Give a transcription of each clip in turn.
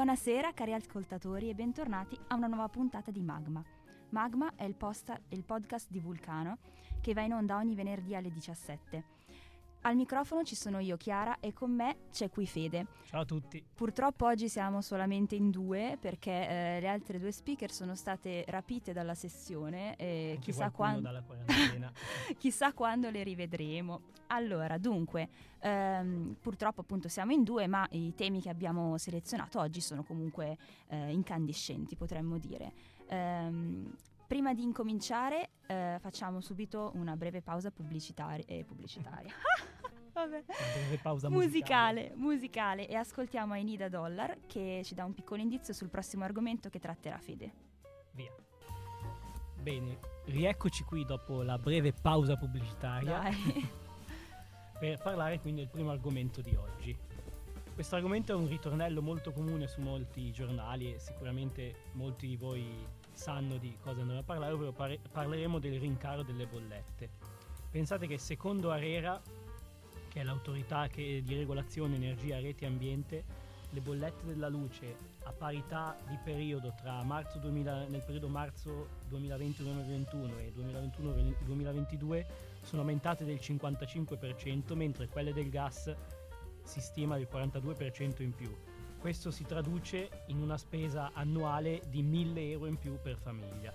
Buonasera cari ascoltatori e bentornati a una nuova puntata di Magma. Magma è il, posta- il podcast di Vulcano che va in onda ogni venerdì alle 17. Al microfono ci sono io, Chiara, e con me c'è qui Fede. Ciao a tutti. Purtroppo oggi siamo solamente in due perché eh, le altre due speaker sono state rapite dalla sessione e chissà, quando... chissà quando le rivedremo. Allora, dunque, ehm, purtroppo appunto siamo in due, ma i temi che abbiamo selezionato oggi sono comunque eh, incandescenti, potremmo dire. Ehm, Prima di incominciare eh, facciamo subito una breve pausa pubblicitaria. Eh, pubblicitaria. Vabbè. Una breve pausa musicale. musicale. Musicale, e ascoltiamo Ainida Dollar che ci dà un piccolo indizio sul prossimo argomento che tratterà Fede. Via. Bene, rieccoci qui dopo la breve pausa pubblicitaria per parlare quindi del primo argomento di oggi. Questo argomento è un ritornello molto comune su molti giornali e sicuramente molti di voi sanno di cosa andremo a parlare, ovvero par- parleremo del rincaro delle bollette. Pensate che secondo Arera, che è l'autorità che, di regolazione energia, reti e ambiente, le bollette della luce a parità di periodo tra marzo 2000, nel periodo marzo 2020-2021 e 2021-2022 sono aumentate del 55%, mentre quelle del gas si stima del 42% in più. Questo si traduce in una spesa annuale di 1000 euro in più per famiglia.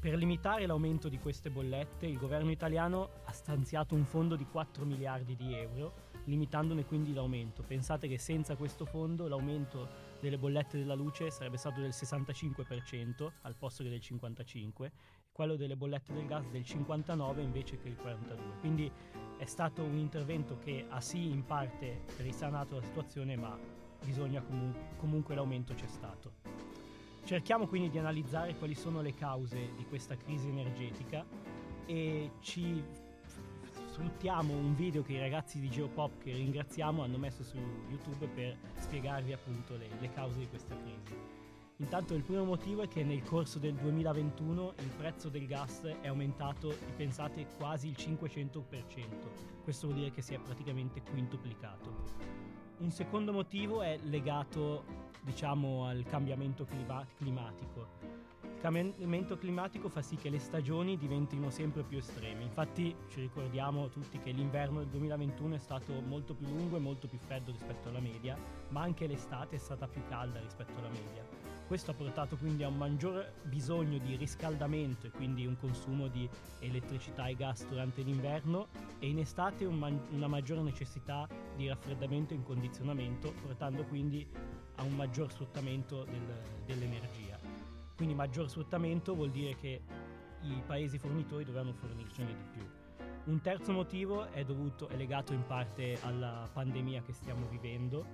Per limitare l'aumento di queste bollette, il governo italiano ha stanziato un fondo di 4 miliardi di euro, limitandone quindi l'aumento. Pensate che senza questo fondo l'aumento delle bollette della luce sarebbe stato del 65% al posto che del 55%, quello delle bollette del gas del 59% invece che il 42%. Quindi è stato un intervento che ha sì in parte risanato la situazione, ma bisogna comu- comunque l'aumento c'è stato. Cerchiamo quindi di analizzare quali sono le cause di questa crisi energetica e ci sfruttiamo un video che i ragazzi di Geopop che ringraziamo hanno messo su YouTube per spiegarvi appunto le, le cause di questa crisi. Intanto il primo motivo è che nel corso del 2021 il prezzo del gas è aumentato, pensate, quasi il 500%. Questo vuol dire che si è praticamente quintuplicato. Un secondo motivo è legato, diciamo, al cambiamento clima- climatico. Cambiamento climatico fa sì che le stagioni diventino sempre più estreme. Infatti ci ricordiamo tutti che l'inverno del 2021 è stato molto più lungo e molto più freddo rispetto alla media, ma anche l'estate è stata più calda rispetto alla media. Questo ha portato quindi a un maggior bisogno di riscaldamento e quindi un consumo di elettricità e gas durante l'inverno e in estate un man- una maggiore necessità di raffreddamento e incondizionamento, portando quindi a un maggior sfruttamento del- dell'energia. Quindi maggior sfruttamento vuol dire che i paesi fornitori dovranno fornircene di più. Un terzo motivo è, dovuto, è legato in parte alla pandemia che stiamo vivendo,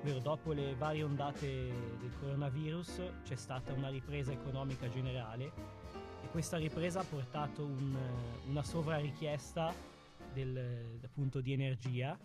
ovvero dopo le varie ondate del coronavirus c'è stata una ripresa economica generale e questa ripresa ha portato un, una sovrarichiesta del, appunto, di energia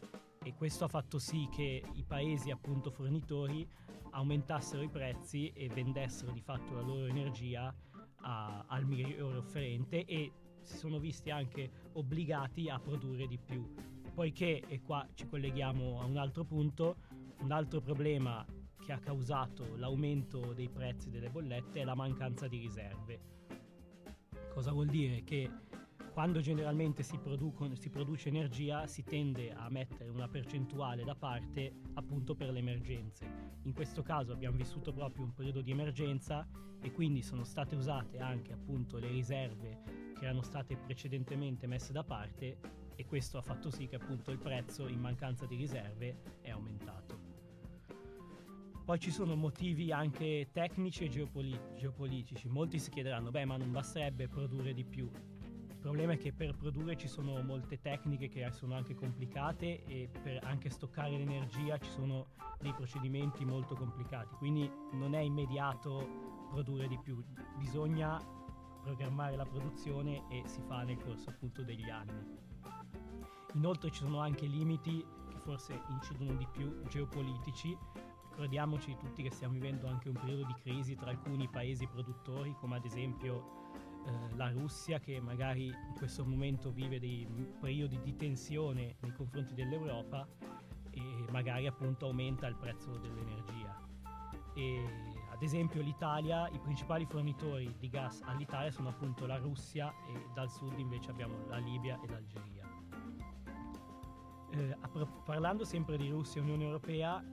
e questo ha fatto sì che i paesi appunto fornitori aumentassero i prezzi e vendessero di fatto la loro energia a, al migliore offerente e si sono visti anche obbligati a produrre di più poiché e qua ci colleghiamo a un altro punto un altro problema che ha causato l'aumento dei prezzi delle bollette è la mancanza di riserve. Cosa vuol dire? Che quando generalmente si, si, produce energia si tende a mettere una percentuale da parte appunto per le emergenze. In questo caso abbiamo vissuto proprio un periodo di emergenza e quindi sono state usate anche appunto le riserve che erano state precedentemente messe da parte e questo ha fatto sì che appunto il prezzo in mancanza di riserve è aumentato. Poi ci sono motivi anche tecnici e geopolit- geopolitici. Molti si chiederanno, beh, ma non basterebbe produrre di più. Il problema è che per produrre ci sono molte tecniche che sono anche complicate e per anche stoccare l'energia ci sono dei procedimenti molto complicati. Quindi non è immediato produrre di più, bisogna programmare la produzione e si fa nel corso appunto degli anni. Inoltre ci sono anche limiti che forse incidono di più geopolitici ricordiamoci tutti che stiamo vivendo anche un periodo di crisi tra alcuni paesi produttori, come ad esempio eh, la Russia, che magari in questo momento vive dei periodi di tensione nei confronti dell'Europa e magari appunto aumenta il prezzo dell'energia. e ad esempio l'Italia, i principali fornitori di gas all'Italia sono appunto la Russia e dal sud invece abbiamo la Libia e l'Algeria. Eh, parlando sempre di Russia e Unione Europea,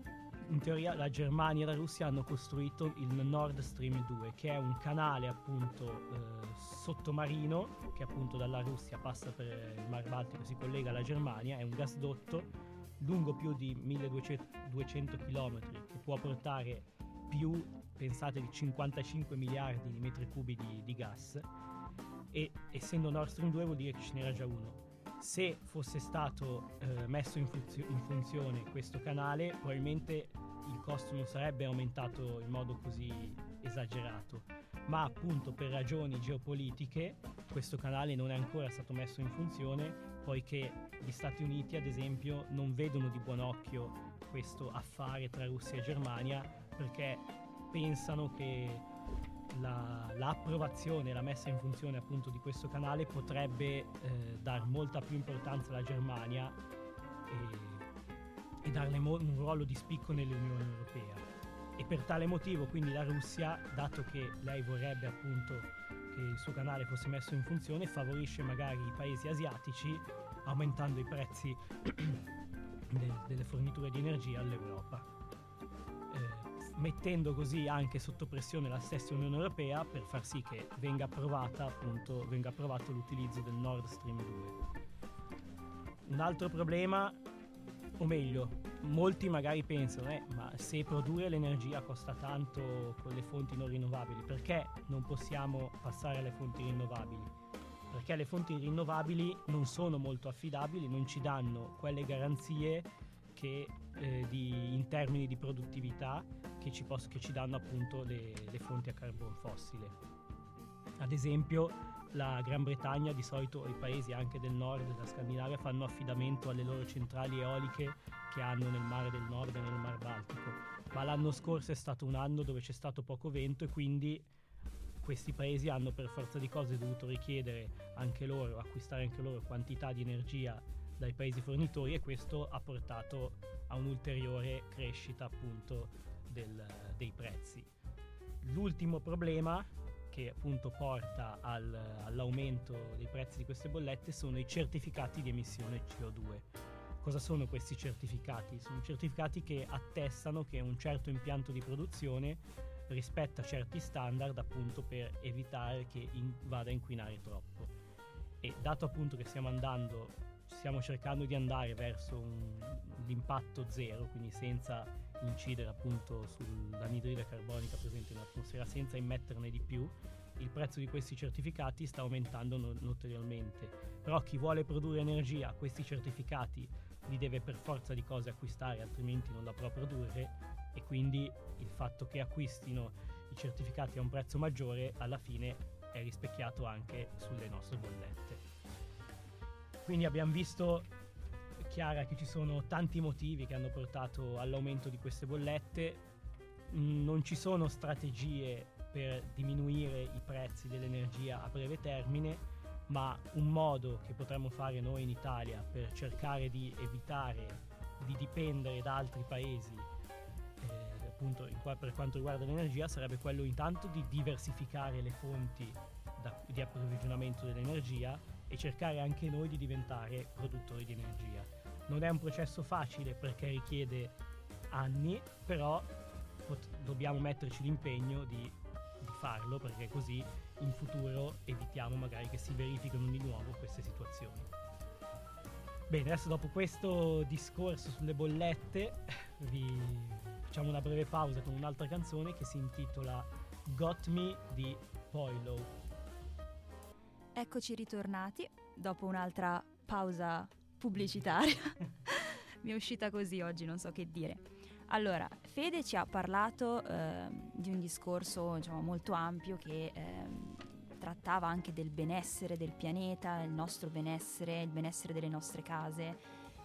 in teoria la Germania e la Russia hanno costruito il Nord Stream 2, che è un canale appunto eh, sottomarino che appunto dalla Russia passa per il Mar Baltico e si collega alla Germania, è un gasdotto lungo più di 1200 km che può portare più, pensate, di 55 miliardi di metri cubi di, di gas. E essendo Nord Stream 2 vuol dire che ce n'era già uno se fosse stato eh, messo in, funzio- in, funzione questo canale, probabilmente il costo non sarebbe aumentato in modo così esagerato, ma appunto per ragioni geopolitiche questo canale non è ancora stato messo in funzione, poiché gli Stati Uniti, ad esempio, non vedono di buon occhio questo affare tra Russia e Germania perché pensano che l'approvazione e la messa in funzione appunto di questo canale potrebbe eh, dar molta più importanza alla Germania e, e darle mo- un ruolo di spicco nell'Unione Europea. E per tale motivo quindi la Russia, dato che lei vorrebbe appunto che il suo canale fosse messo in funzione, favorisce magari i paesi asiatici aumentando i prezzi de- delle forniture di energia all'Europa mettendo così anche sotto pressione la stessa Unione Europea per far sì che venga, appunto, venga approvato l'utilizzo del Nord Stream 2. Un altro problema, o meglio, molti magari pensano, eh, ma se produrre l'energia costa tanto con le fonti non rinnovabili, perché non possiamo passare alle fonti rinnovabili? Perché le fonti rinnovabili non sono molto affidabili, non ci danno quelle garanzie che, eh, di, in termini di produttività che ci, poss- che ci danno appunto le, le fonti a carbon fossile. Ad esempio la Gran Bretagna, di solito i paesi anche del nord della Scandinavia fanno affidamento alle loro centrali eoliche che hanno nel mare del nord e nel mar Baltico, ma l'anno scorso è stato un anno dove c'è stato poco vento e quindi questi paesi hanno per forza di cose dovuto richiedere anche loro, acquistare anche loro quantità di energia dai paesi fornitori e questo ha portato a un'ulteriore crescita appunto del, dei prezzi. L'ultimo problema che appunto porta al, all'aumento dei prezzi di queste bollette sono i certificati di emissione CO2. Cosa sono questi certificati? Sono certificati che attestano che un certo impianto di produzione rispetta certi standard appunto per evitare che in, vada a inquinare troppo. E dato appunto che stiamo andando, stiamo cercando di andare verso un, l'impatto zero, quindi senza incidere appunto sull'anidride carbonica presente nell'atmosfera senza immetterne di più, il prezzo di questi certificati sta aumentando no- notevolmente. Però chi vuole produrre energia, questi certificati li deve per forza di cose acquistare, altrimenti non la può produrre e quindi il fatto che acquistino i certificati a un prezzo maggiore alla fine è rispecchiato anche sulle nostre bollette. Quindi abbiamo visto chiara che ci sono tanti motivi che hanno portato all'aumento di queste bollette, mm, non ci sono strategie per diminuire i prezzi dell'energia a breve termine, ma un modo che potremmo fare noi in Italia per cercare di evitare di dipendere da altri paesi eh, appunto qua, per quanto riguarda l'energia sarebbe quello intanto di diversificare le fonti da, di approvvigionamento dell'energia e cercare anche noi di diventare produttori di energia. Non è un processo facile perché richiede anni, però pot- dobbiamo metterci l'impegno di, di farlo perché così in futuro evitiamo magari che si verifichino di nuovo queste situazioni. Bene, adesso dopo questo discorso sulle bollette vi facciamo una breve pausa con un'altra canzone che si intitola Got Me di Poilo. Eccoci ritornati dopo un'altra pausa pubblicitaria. Mi è uscita così oggi, non so che dire. Allora, Fede ci ha parlato eh, di un discorso diciamo, molto ampio che eh, trattava anche del benessere del pianeta, il nostro benessere, il benessere delle nostre case.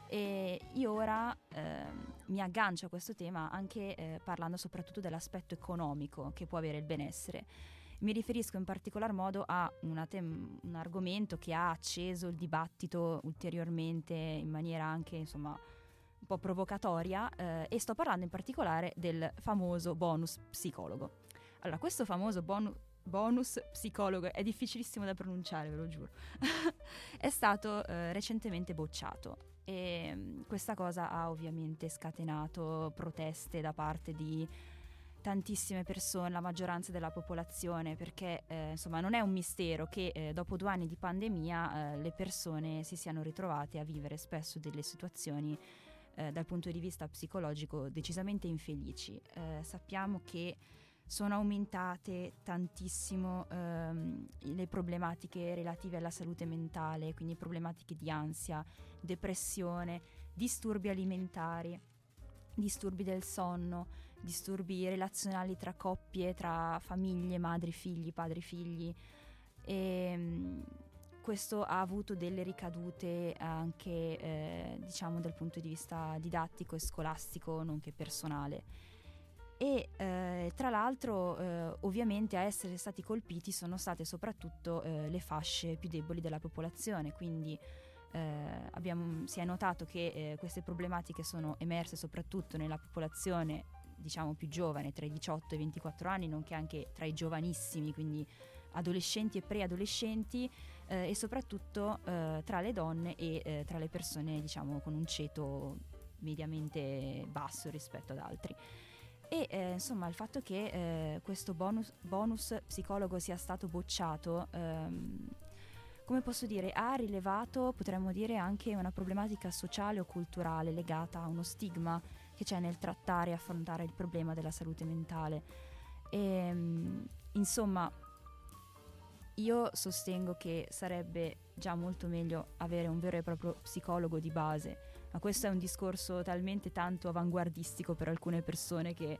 E io ora eh, mi aggancio a questo tema anche eh, parlando soprattutto dell'aspetto economico che può avere il benessere mi riferisco in particolar modo a tem- un argomento che ha acceso il dibattito ulteriormente in maniera anche insomma po' provocatoria eh, e sto parlando in particolare del famoso bonus psicologo. Allora, questo famoso bonus bonus psicologo, è difficilissimo da pronunciare, ve lo giuro, è stato eh, recentemente bocciato e mm, questa cosa ha ovviamente scatenato proteste da parte di tantissime persone, la maggioranza della popolazione, perché eh, insomma non è un mistero che eh, dopo due anni di pandemia eh, le persone si siano ritrovate a vivere spesso delle situazioni eh, dal punto di vista psicologico decisamente infelici. Eh, sappiamo che sono aumentate tantissimo ehm, le problematiche relative alla salute mentale, quindi problematiche di ansia, depressione, disturbi alimentari, disturbi del sonno, disturbi relazionali tra coppie, tra famiglie, madri, figli, padri, figli. E, ehm, questo ha avuto delle ricadute anche eh, diciamo dal punto di vista didattico e scolastico, nonché personale e eh, tra l'altro eh, ovviamente a essere stati colpiti sono state soprattutto eh, le fasce più deboli della popolazione, quindi eh, abbiamo, si è notato che eh, queste problematiche sono emerse soprattutto nella popolazione diciamo più giovane, tra i 18 e i 24 anni, nonché anche tra i giovanissimi, quindi adolescenti e preadolescenti eh, e soprattutto tra le donne e tra le persone diciamo con un ceto mediamente basso rispetto ad altri. E eh, insomma il fatto che eh, questo bonus, bonus, psicologo sia stato bocciato, ehm, come posso dire, ha rilevato, potremmo dire, anche una problematica sociale o culturale legata a uno stigma che c'è nel trattare e affrontare il problema della salute mentale. E, ehm, insomma, io sostengo che sarebbe già molto meglio avere un vero e proprio psicologo di base ma questo è un discorso talmente tanto avanguardistico per alcune persone che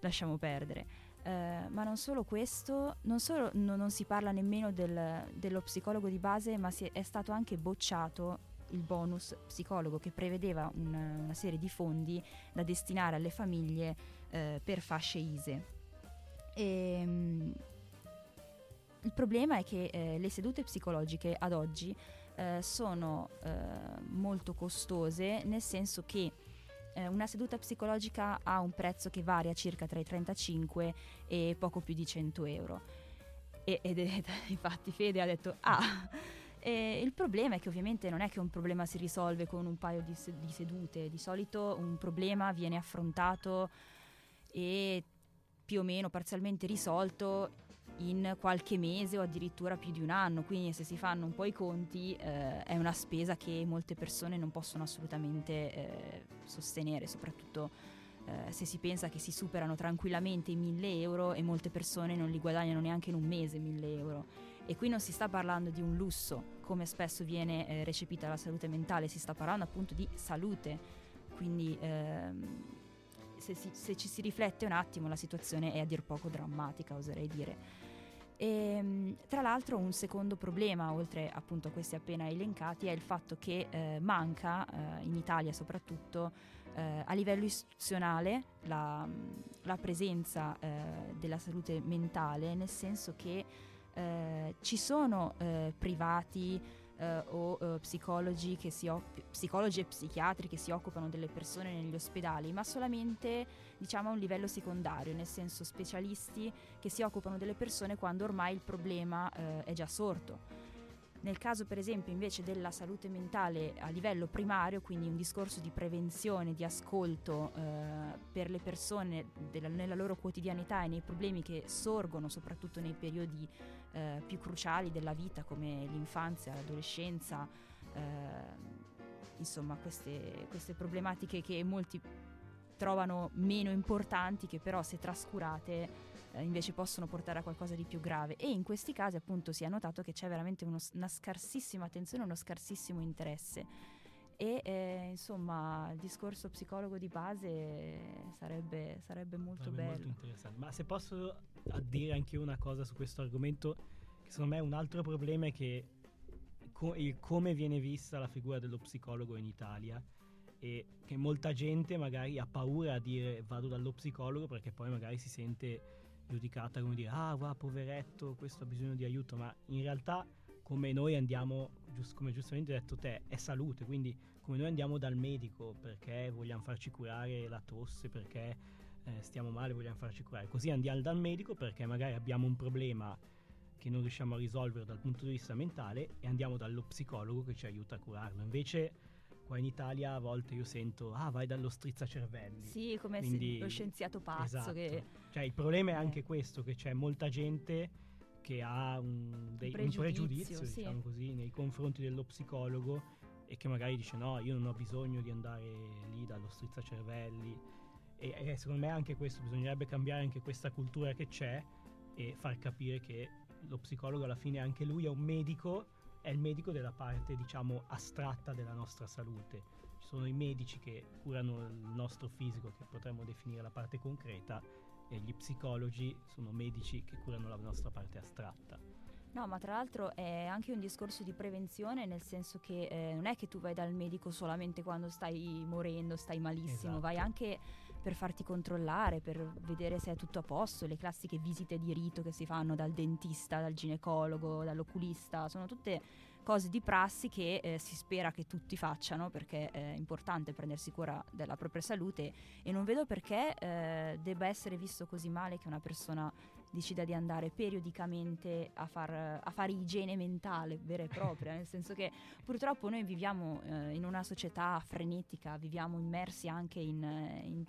lasciamo perdere. Uh, ma non solo questo, non solo no, non si parla nemmeno del, dello psicologo di base, ma è, stato anche bocciato il bonus psicologo che prevedeva una, una serie di fondi da destinare alle famiglie uh, per fasce ISE. E, um, il problema è che eh, le sedute psicologiche ad oggi eh, sono eh, molto costose, nel senso che eh, una seduta psicologica ha un prezzo che varia circa tra i 35 e poco più di 100 euro. E, ed è, infatti Fede ha detto, ah, e il problema è che ovviamente non è che un problema si risolve con un paio di, di sedute, di solito un problema viene affrontato e più o meno parzialmente risolto in qualche mese o addirittura più di un anno, quindi se si fanno un po' i conti eh, è una spesa che molte persone non possono assolutamente eh, sostenere, soprattutto eh, se si pensa che si superano tranquillamente i 1000 euro e molte persone non li guadagnano neanche in un mese 1000 euro. E qui non si sta parlando di un lusso, come spesso viene eh, recepita la salute mentale, si sta parlando appunto di salute, quindi ehm, se, si, se, ci si riflette un attimo la situazione è a dir poco drammatica, oserei dire. E, ehm, tra l'altro un secondo problema, oltre appunto a questi appena elencati, è il fatto che eh, manca, eh, in Italia soprattutto, eh, a livello istituzionale la, la presenza eh, della salute mentale, nel senso che eh, ci sono eh, privati eh, o eh, psicologi, op- psicologi e psichiatri che si occupano delle persone negli ospedali, ma solamente diciamo a un livello secondario, nel senso specialisti che si occupano delle persone quando ormai il problema eh, è già sorto. Nel caso per esempio invece della salute mentale a livello primario, quindi un discorso di prevenzione, di ascolto eh, per le persone della, nella loro quotidianità e nei problemi che sorgono soprattutto nei periodi eh, più cruciali della vita come l'infanzia, l'adolescenza, eh, insomma queste, queste problematiche che molti trovano meno importanti che però se trascurate eh, invece possono portare a qualcosa di più grave e in questi casi appunto si è notato che c'è veramente uno, una scarsissima attenzione, uno scarsissimo interesse e eh, insomma il discorso psicologo di base sarebbe, sarebbe molto sarebbe bello. Molto interessante. Ma se posso dire anche una cosa su questo argomento, che secondo me è un altro problema è che co- come viene vista la figura dello psicologo in Italia e che molta gente magari ha paura a dire vado dallo psicologo perché poi magari si sente giudicata come dire ah va poveretto questo ha bisogno di aiuto ma in realtà come noi andiamo, giust- come giustamente hai detto te, è salute, quindi come noi andiamo dal medico perché vogliamo farci curare la tosse, perché eh, stiamo male, vogliamo farci curare, così andiamo dal medico perché magari abbiamo un problema che non riusciamo a risolvere dal punto di vista mentale e andiamo dallo psicologo che ci aiuta a curarlo. Invece qua in Italia a volte io sento ah vai dallo strizzacervelli sì come Quindi, lo scienziato pazzo esatto. che cioè il problema è anche eh. questo che c'è molta gente che ha un, dei, pregiudizio, un pregiudizio sì. diciamo così, nei confronti dello psicologo e che magari dice no, io non ho bisogno di andare lì dallo strizzacervelli e, e secondo me anche questo bisognerebbe cambiare anche questa cultura che c'è e far capire che lo psicologo alla fine anche lui è un medico, è il medico della parte diciamo astratta della nostra salute. Ci sono i medici che curano il nostro fisico, che potremmo definire la parte concreta, e gli psicologi sono medici che curano la nostra parte astratta. No, ma tra l'altro è anche un discorso di prevenzione, nel senso che eh, non è che tu vai dal medico solamente quando stai morendo, stai malissimo, esatto. vai anche per farti controllare, per vedere se è tutto a posto, le classiche visite di rito che si fanno dal dentista, dal ginecologo, dall'oculista, sono tutte cose di prassi che eh, si spera che tutti facciano perché è importante prendersi cura della propria salute e non vedo perché eh, debba essere visto così male che una persona decida di andare periodicamente a, far, a fare igiene mentale vera e propria, nel senso che purtroppo noi viviamo eh, in una società frenetica, viviamo immersi anche in, in,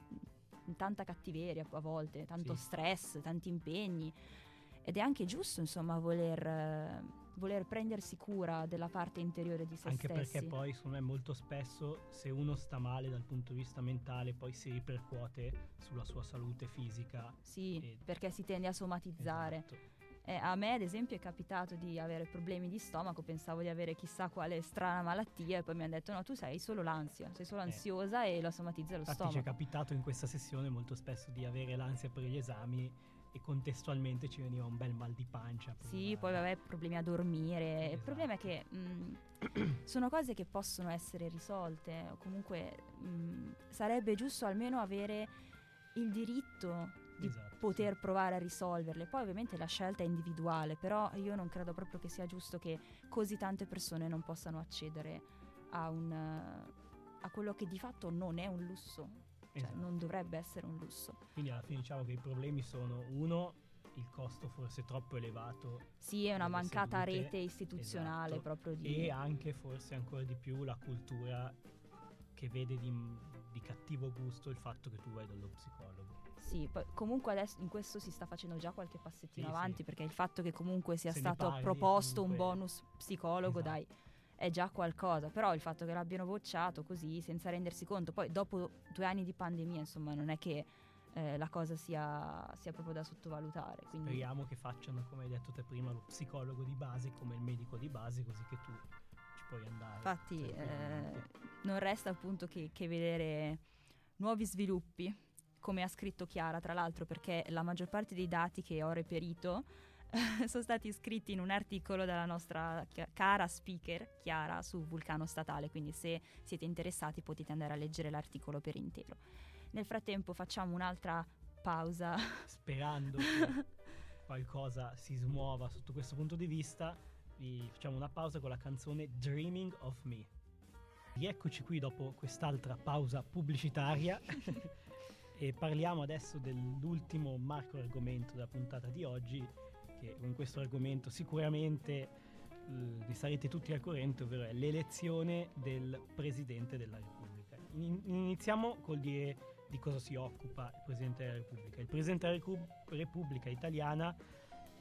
in tanta cattiveria a volte, tanto sì. stress, tanti impegni ed è anche giusto insomma voler voler prendersi cura della parte interiore di se Anche stessi. Anche perché poi, secondo me, molto spesso se uno sta male dal punto di vista mentale, poi si ripercuote sulla sua salute fisica. Sì, e... perché si tende a somatizzare. Esatto. Eh, a me, ad esempio, è capitato di avere problemi di stomaco, pensavo di avere chissà quale strana malattia e poi mi hanno detto no, tu sei solo l'ansia, sei solo eh. ansiosa eh. e lo somatizza lo Infatti stomaco. ci è capitato in questa sessione molto spesso di avere l'ansia per gli esami e contestualmente ci veniva un bel mal di pancia. Sì, poi vabbè, problemi a dormire. Esatto. Il problema è che mh, mm, sono cose che possono essere risolte, o comunque mh, mm, sarebbe giusto almeno avere il diritto di esatto, poter sì. provare a risolverle. Poi ovviamente la scelta è individuale, però io non credo proprio che sia giusto che così tante persone non possano accedere a, un, a quello che di fatto non è un lusso cioè, esatto. non dovrebbe essere un lusso. Quindi alla fine diciamo che i problemi sono uno il costo forse troppo elevato. Sì, è una mancata sedute, rete istituzionale esatto, proprio di... E anche forse ancora di più la cultura che vede di, di, cattivo gusto il fatto che tu vai dallo psicologo. Sì, poi, comunque adesso in questo si sta facendo già qualche passettino sì, avanti sì. perché il fatto che comunque sia Se stato parli, proposto comunque... un bonus psicologo, esatto. dai è già qualcosa, però il fatto che l'abbiano bocciato così senza rendersi conto, poi dopo due anni di pandemia, insomma, non è che eh, la cosa sia, sia, proprio da sottovalutare. Quindi... Speriamo che facciano, come hai detto te prima, lo psicologo di base come il medico di base, così che tu ci puoi andare. Infatti, eh, non resta appunto che, che vedere nuovi sviluppi, come ha scritto Chiara, tra l'altro, perché la maggior parte dei dati che ho reperito sono stati scritti in un articolo dalla nostra cara speaker Chiara su Vulcano Statale, quindi se siete interessati potete andare a leggere l'articolo per intero. Nel frattempo facciamo un'altra pausa. Sperando che qualcosa si smuova sotto questo punto di vista, vi facciamo una pausa con la canzone Dreaming of Me. Rieccoci qui dopo quest'altra pausa pubblicitaria e parliamo adesso dell'ultimo marco argomento della puntata di oggi, che con questo argomento sicuramente ne sarete tutti al corrente, ovvero è l'elezione del Presidente della Repubblica. In, iniziamo col dire di cosa si occupa il Presidente della Repubblica. Il Presidente della Recu- Repubblica italiana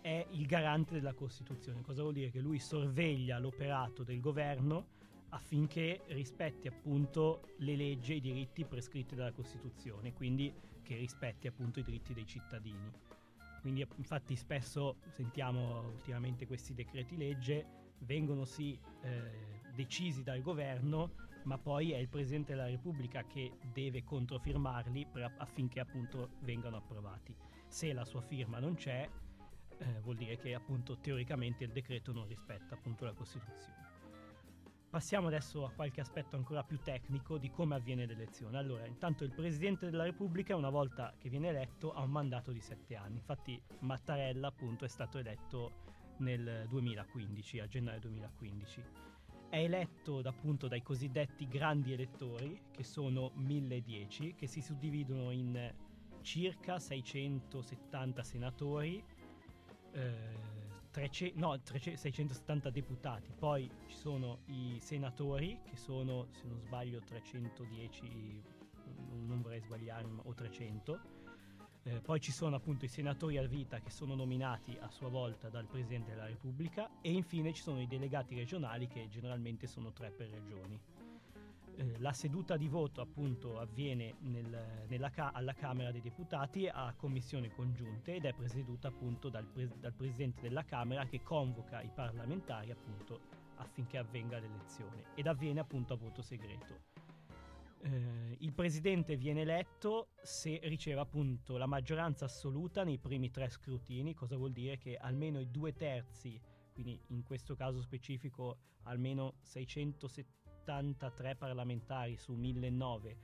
è il garante della Costituzione. Cosa vuol dire? Che lui sorveglia l'operato del governo affinché rispetti appunto le leggi e i diritti prescritti dalla Costituzione, quindi che rispetti appunto i diritti dei cittadini. Quindi infatti spesso sentiamo ultimamente questi decreti legge, vengono sì eh, decisi dal governo, ma poi è il Presidente della Repubblica che deve controfirmarli per, affinché appunto vengano approvati. Se la sua firma non c'è, eh, vuol dire che appunto teoricamente il decreto non rispetta appunto la Costituzione. Passiamo adesso a qualche aspetto ancora più tecnico di come avviene l'elezione. Allora, intanto il Presidente della Repubblica, una volta che viene eletto, ha un mandato di sette anni. Infatti Mattarella, appunto, è stato eletto nel 2015, a gennaio 2015. È eletto appunto dai cosiddetti grandi elettori, che sono 1010, che si suddividono in circa 670 senatori, eh, 300, no, 300, 670 deputati, poi ci sono i senatori che sono, se non sbaglio, 310, non vorrei sbagliare, o 300. Eh, poi ci sono appunto i senatori a vita che sono nominati a sua volta dal Presidente della Repubblica e infine ci sono i delegati regionali che generalmente sono tre per regioni. Eh, la seduta di voto appunto avviene nel, nella, alla Camera dei Deputati a commissioni congiunte ed è presieduta appunto dal, pres- dal, Presidente della Camera che convoca i parlamentari appunto affinché avvenga l'elezione ed avviene appunto a voto segreto. Eh, il Presidente viene eletto se riceve appunto la maggioranza assoluta nei primi tre scrutini, cosa vuol dire che almeno i due terzi, quindi in questo caso specifico almeno 670 83 parlamentari su 1009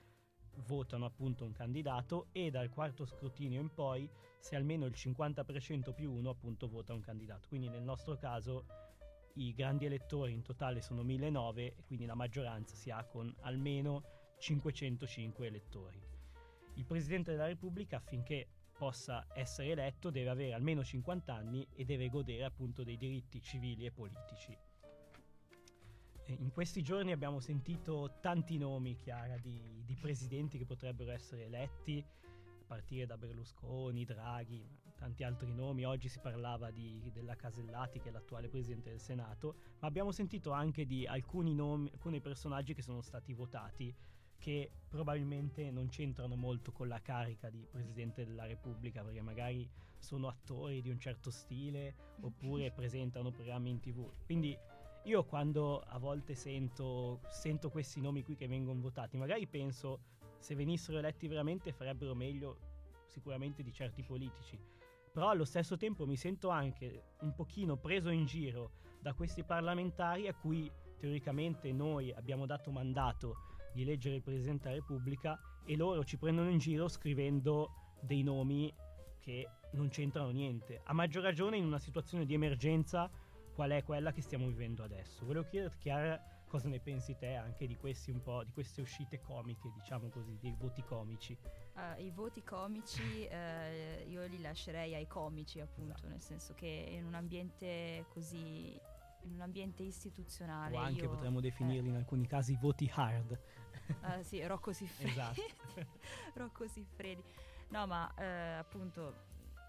votano appunto un candidato e dal quarto scrutinio in poi se almeno il 50% più uno appunto vota un candidato. Quindi nel nostro caso i grandi elettori in totale sono 1009 e quindi la maggioranza si ha con almeno 505 elettori. Il Presidente della Repubblica affinché possa essere eletto deve avere almeno 50 anni e deve godere appunto dei diritti civili e politici. In questi giorni abbiamo sentito tanti nomi, Chiara, di, di, presidenti che potrebbero essere eletti, a partire da Berlusconi, Draghi, tanti altri nomi. Oggi si parlava di, della Casellati, che è l'attuale presidente del Senato, ma abbiamo sentito anche di alcuni nomi, alcuni personaggi che sono stati votati che probabilmente non c'entrano molto con la carica di Presidente della Repubblica, perché magari sono attori di un certo stile oppure presentano programmi in tv. Quindi io quando a volte sento, sento questi nomi qui che vengono votati, magari penso se venissero eletti veramente farebbero meglio sicuramente di certi politici. Però allo stesso tempo mi sento anche un pochino preso in giro da questi parlamentari a cui teoricamente noi abbiamo dato mandato di eleggere il Presidente della Repubblica e loro ci prendono in giro scrivendo dei nomi che non c'entrano niente. A maggior ragione in una situazione di emergenza qual è quella che stiamo vivendo adesso. Volevo chiederti Chiara cosa ne pensi te anche di questi un po' di queste uscite comiche, diciamo così, dei voti comici. Uh, I voti comici uh, io li lascerei ai comici, appunto, esatto. nel senso che in un ambiente così in un ambiente istituzionale. O anche io, potremmo definirli eh. in alcuni casi voti hard. Uh, sì, Rocco Siffredi. esatto. Rocco Siffredi. No, ma appunto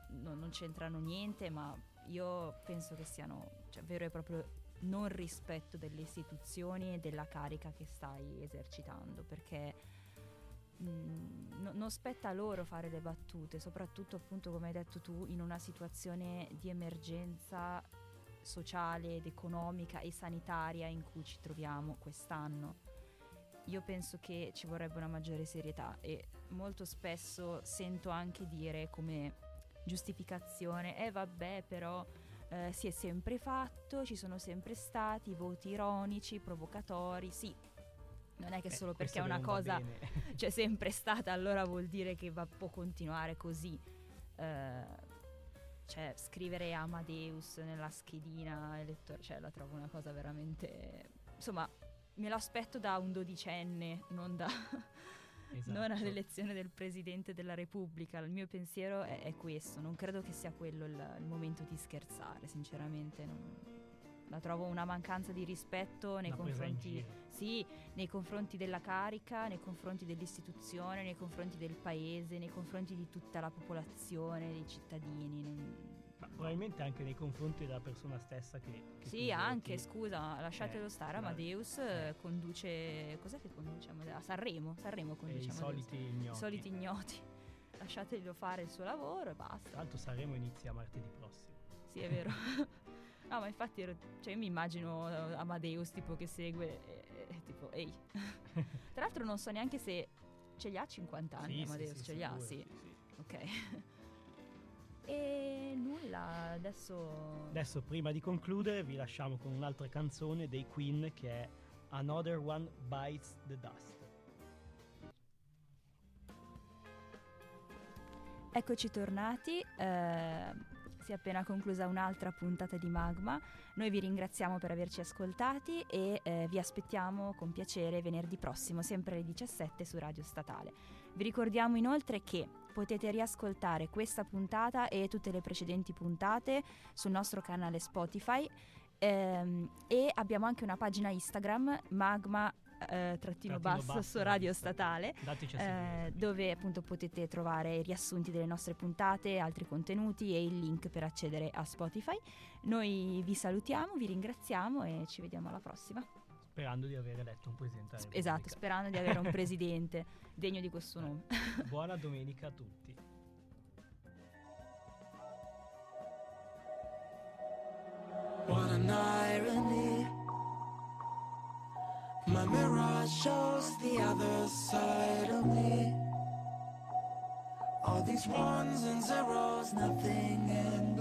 no, non c'entrano niente, ma io penso che siano cioè, vero e proprio non rispetto delle istituzioni e della carica che stai esercitando, perché mh, mm, no, non spetta a loro fare le battute, soprattutto appunto come hai detto tu in una situazione di emergenza sociale ed economica e sanitaria in cui ci troviamo quest'anno. Io penso che ci vorrebbe una maggiore serietà e molto spesso sento anche dire come giustificazione, eh vabbè però eh, si è sempre fatto, ci sono sempre stati voti ironici, provocatori, sì. Non è che eh, solo perché una cosa c'è sempre stata, allora vuol dire che va, può continuare così. Eh, cioè, scrivere Amadeus nella schedina elettorale, cioè, la trovo una cosa veramente... Insomma, me l'aspetto da un dodicenne, non da esatto. non all'elezione del Presidente della Repubblica. Il mio pensiero è, è questo, non credo che sia quello il, il momento di scherzare, sinceramente. Non, la trovo una mancanza di rispetto nei confronti, sì, nei confronti della carica, nei confronti dell'istituzione, nei confronti del paese, nei confronti di tutta la popolazione, dei cittadini. Probabilmente anche nei confronti della persona stessa che... che sì, anche, scusa, lasciatelo eh, stare, Amadeus eh. conduce... Cos'è che conduce A Sanremo, Sanremo conduce I soliti ignoti. Soliti ignoti. Lasciateglielo fare il suo lavoro e basta. L'altro Sanremo inizia martedì prossimo. Sì, è vero. no, ma infatti ero, cioè, io mi immagino eh, Amadeus tipo che segue e, e tipo, ehi. Tra l'altro non so neanche se ce li ha 50 anni sì, Amadeus, sì, sì, ce li ha, sì. Ok. E nulla, adesso... Adesso prima di concludere vi lasciamo con un'altra canzone dei Queen che è Another One Bites the Dust. Eccoci tornati, eh, Si è appena conclusa un'altra puntata di Magma. Noi vi ringraziamo per averci ascoltati e eh, vi aspettiamo con piacere venerdì prossimo, sempre alle 17 su Radio Statale. Vi ricordiamo inoltre che potete riascoltare questa puntata e tutte le precedenti puntate sul nostro canale Spotify ehm, e abbiamo anche una pagina Instagram, Magma eh, trattino basso, basso su Radio Statale, eh, dove appunto potete trovare i riassunti delle nostre puntate, altri contenuti e il link per accedere a Spotify. Noi vi salutiamo, vi ringraziamo e ci vediamo alla prossima. Sperando di aver eletto un presidente. Esatto, sperando di avere un presidente degno di questo nome. Buona domenica a tutti. What an irony My mirror shows the other side of me. All these ones and zeros, nothing in